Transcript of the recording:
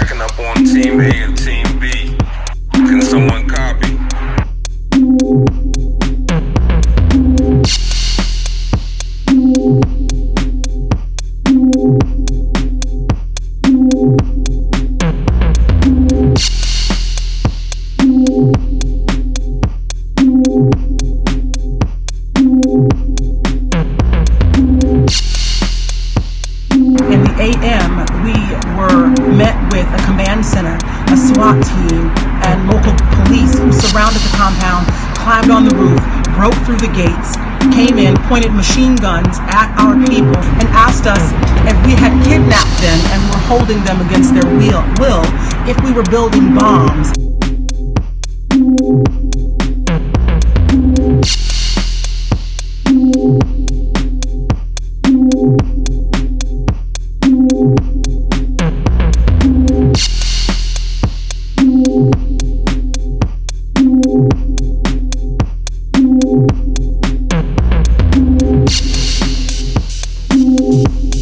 Stacking up on Team A and Team B. Can someone copy? In the AM, we center, a SWAT team, and local police who surrounded the compound, climbed on the roof, broke through the gates, came in, pointed machine guns at our people, and asked us if we had kidnapped them and were holding them against their will, will if we were building bombs.